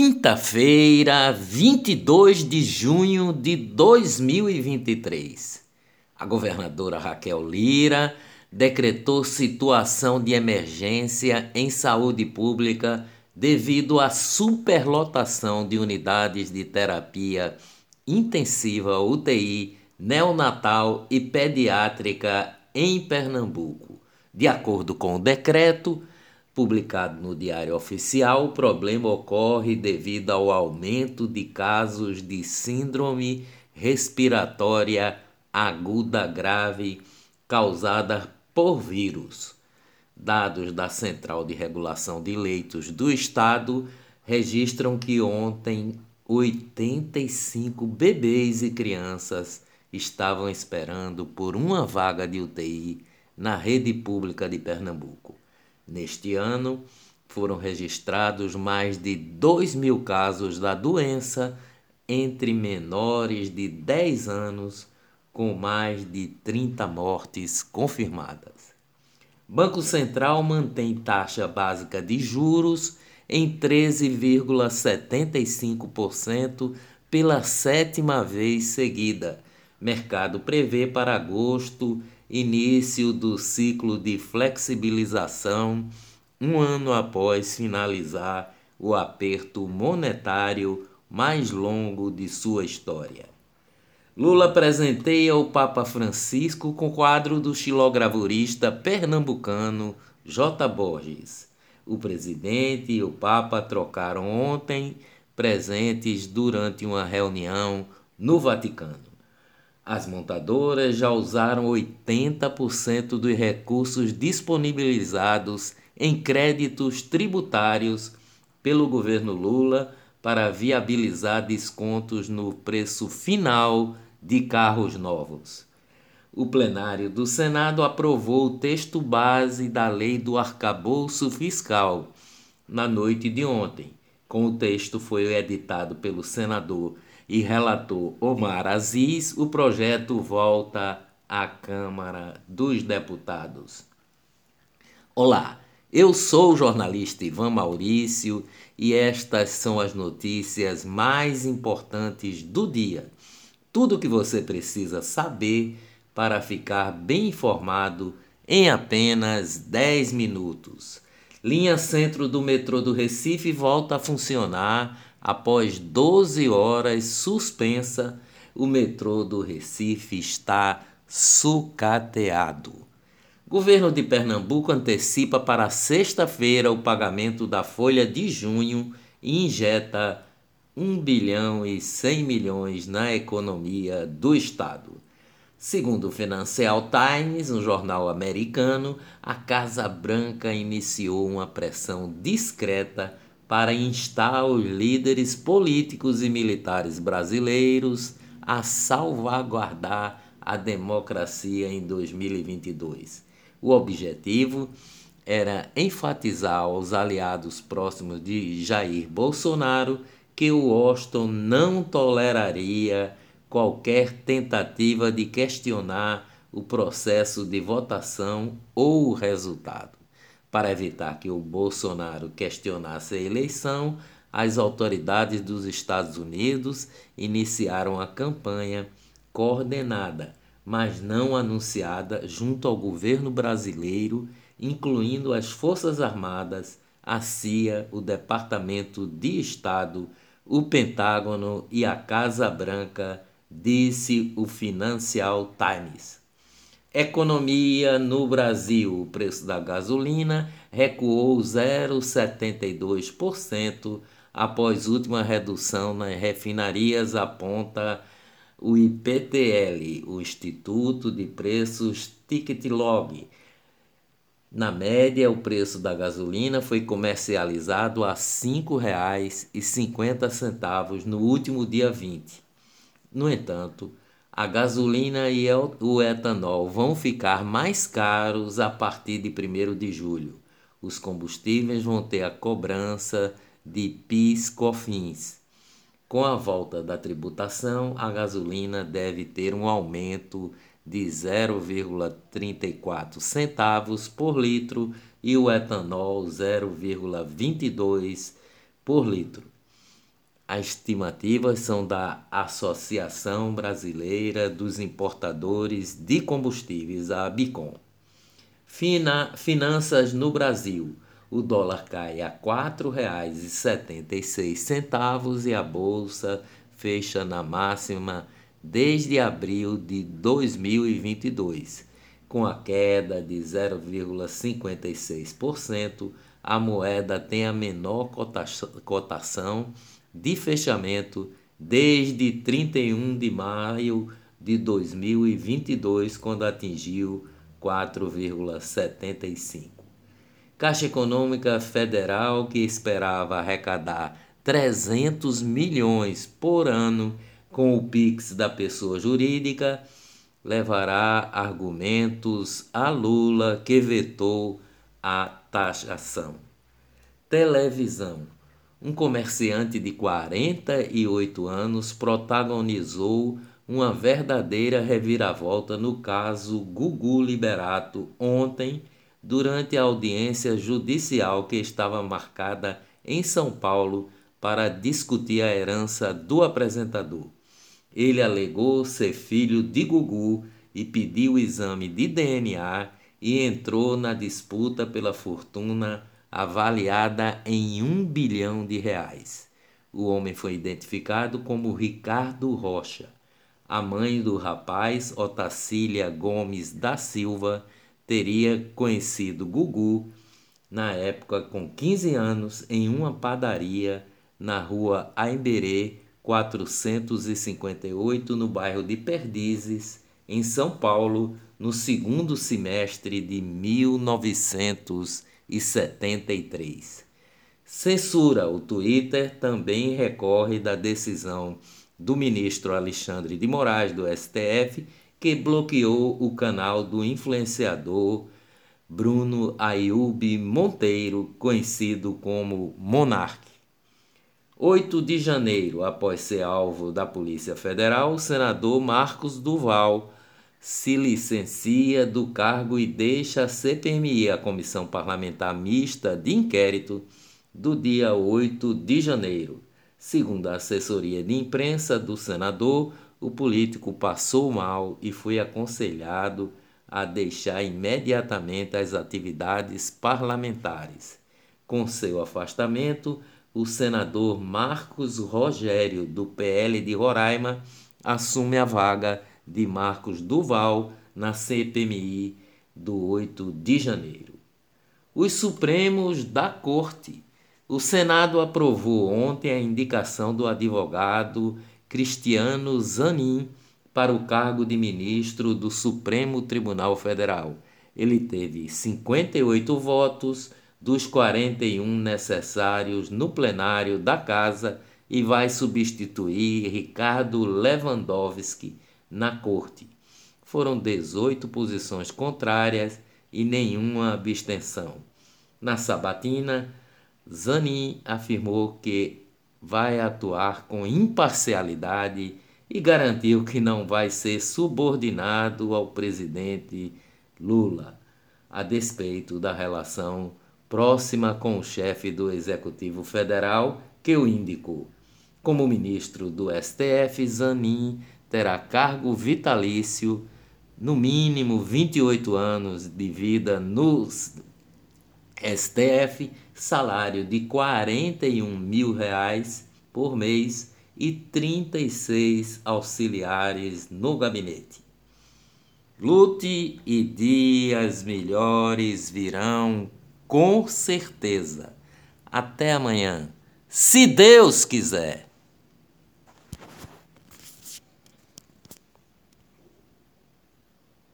Quinta-feira, 22 de junho de 2023. A governadora Raquel Lira decretou situação de emergência em saúde pública devido à superlotação de unidades de terapia intensiva UTI, neonatal e pediátrica em Pernambuco. De acordo com o decreto, publicado no Diário Oficial, o problema ocorre devido ao aumento de casos de síndrome respiratória aguda grave causada por vírus. Dados da Central de Regulação de Leitos do Estado registram que ontem 85 bebês e crianças estavam esperando por uma vaga de UTI na rede pública de Pernambuco. Neste ano, foram registrados mais de 2 mil casos da doença entre menores de 10 anos, com mais de 30 mortes confirmadas. Banco Central mantém taxa básica de juros em 13,75% pela sétima vez seguida. Mercado prevê para agosto início do ciclo de flexibilização, um ano após finalizar o aperto monetário mais longo de sua história. Lula presenteia o Papa Francisco com quadro do xilogravurista pernambucano J. Borges. O presidente e o Papa trocaram ontem presentes durante uma reunião no Vaticano. As montadoras já usaram 80% dos recursos disponibilizados em créditos tributários pelo governo Lula para viabilizar descontos no preço final de carros novos. O plenário do Senado aprovou o texto base da lei do arcabouço fiscal na noite de ontem. Com o texto foi editado pelo senador e relator Omar Aziz, o projeto volta à Câmara dos Deputados. Olá, eu sou o jornalista Ivan Maurício e estas são as notícias mais importantes do dia. Tudo o que você precisa saber para ficar bem informado em apenas 10 minutos. Linha centro do metrô do Recife volta a funcionar Após 12 horas suspensa, o metrô do Recife está sucateado. Governo de Pernambuco antecipa para sexta-feira o pagamento da folha de junho e injeta 1 bilhão e 100 milhões na economia do estado. Segundo o Financial Times, um jornal americano, a Casa Branca iniciou uma pressão discreta para instar os líderes políticos e militares brasileiros a salvaguardar a democracia em 2022. O objetivo era enfatizar aos aliados próximos de Jair Bolsonaro que o Washington não toleraria qualquer tentativa de questionar o processo de votação ou o resultado. Para evitar que o Bolsonaro questionasse a eleição, as autoridades dos Estados Unidos iniciaram a campanha coordenada, mas não anunciada, junto ao governo brasileiro, incluindo as Forças Armadas, a CIA, o Departamento de Estado, o Pentágono e a Casa Branca, disse o Financial Times. Economia no Brasil: o preço da gasolina recuou 0,72% após última redução nas refinarias, aponta o IPTL, o Instituto de Preços Ticket-Log. Na média, o preço da gasolina foi comercializado a R$ 5,50 no último dia 20. No entanto, a gasolina e o etanol vão ficar mais caros a partir de 1 de julho. Os combustíveis vão ter a cobrança de PIS/COFINS. Com a volta da tributação, a gasolina deve ter um aumento de 0,34 centavos por litro e o etanol 0,22 por litro. As estimativas são da Associação Brasileira dos Importadores de Combustíveis, a ABICOM. Fina, finanças no Brasil. O dólar cai a R$ 4,76 e a bolsa fecha na máxima desde abril de 2022. Com a queda de 0,56%, a moeda tem a menor cotação de fechamento desde 31 de maio de 2022, quando atingiu 4,75. Caixa Econômica Federal, que esperava arrecadar 300 milhões por ano com o PIX da pessoa jurídica, levará argumentos a Lula que vetou a taxação. Televisão um comerciante de 48 anos protagonizou uma verdadeira reviravolta no caso Gugu Liberato ontem, durante a audiência judicial que estava marcada em São Paulo para discutir a herança do apresentador. Ele alegou ser filho de Gugu e pediu o exame de DNA e entrou na disputa pela fortuna avaliada em um bilhão de reais. O homem foi identificado como Ricardo Rocha. A mãe do rapaz, Otacília Gomes da Silva, teria conhecido Gugu na época com 15 anos em uma padaria na rua Aimberê 458 no bairro de Perdizes, em São Paulo, no segundo semestre de 1900 e 73. Censura. O Twitter também recorre da decisão do ministro Alexandre de Moraes do STF, que bloqueou o canal do influenciador Bruno Ayub Monteiro, conhecido como Monark. 8 de janeiro, após ser alvo da Polícia Federal, o senador Marcos Duval se licencia do cargo e deixa a CPMI, a Comissão Parlamentar Mista de Inquérito, do dia 8 de janeiro. Segundo a assessoria de imprensa do senador, o político passou mal e foi aconselhado a deixar imediatamente as atividades parlamentares. Com seu afastamento, o senador Marcos Rogério, do PL de Roraima, assume a vaga de Marcos Duval na CPMI do 8 de janeiro. Os Supremos da Corte. O Senado aprovou ontem a indicação do advogado Cristiano Zanin para o cargo de ministro do Supremo Tribunal Federal. Ele teve 58 votos dos 41 necessários no plenário da Casa e vai substituir Ricardo Lewandowski na corte. Foram 18 posições contrárias e nenhuma abstenção. Na sabatina, Zanin afirmou que vai atuar com imparcialidade e garantiu que não vai ser subordinado ao presidente Lula, a despeito da relação próxima com o chefe do Executivo Federal que o indicou. Como ministro do STF, Zanin terá cargo vitalício, no mínimo 28 anos de vida no STF, salário de 41 mil reais por mês e 36 auxiliares no gabinete. Lute e dias melhores virão com certeza. Até amanhã, se Deus quiser.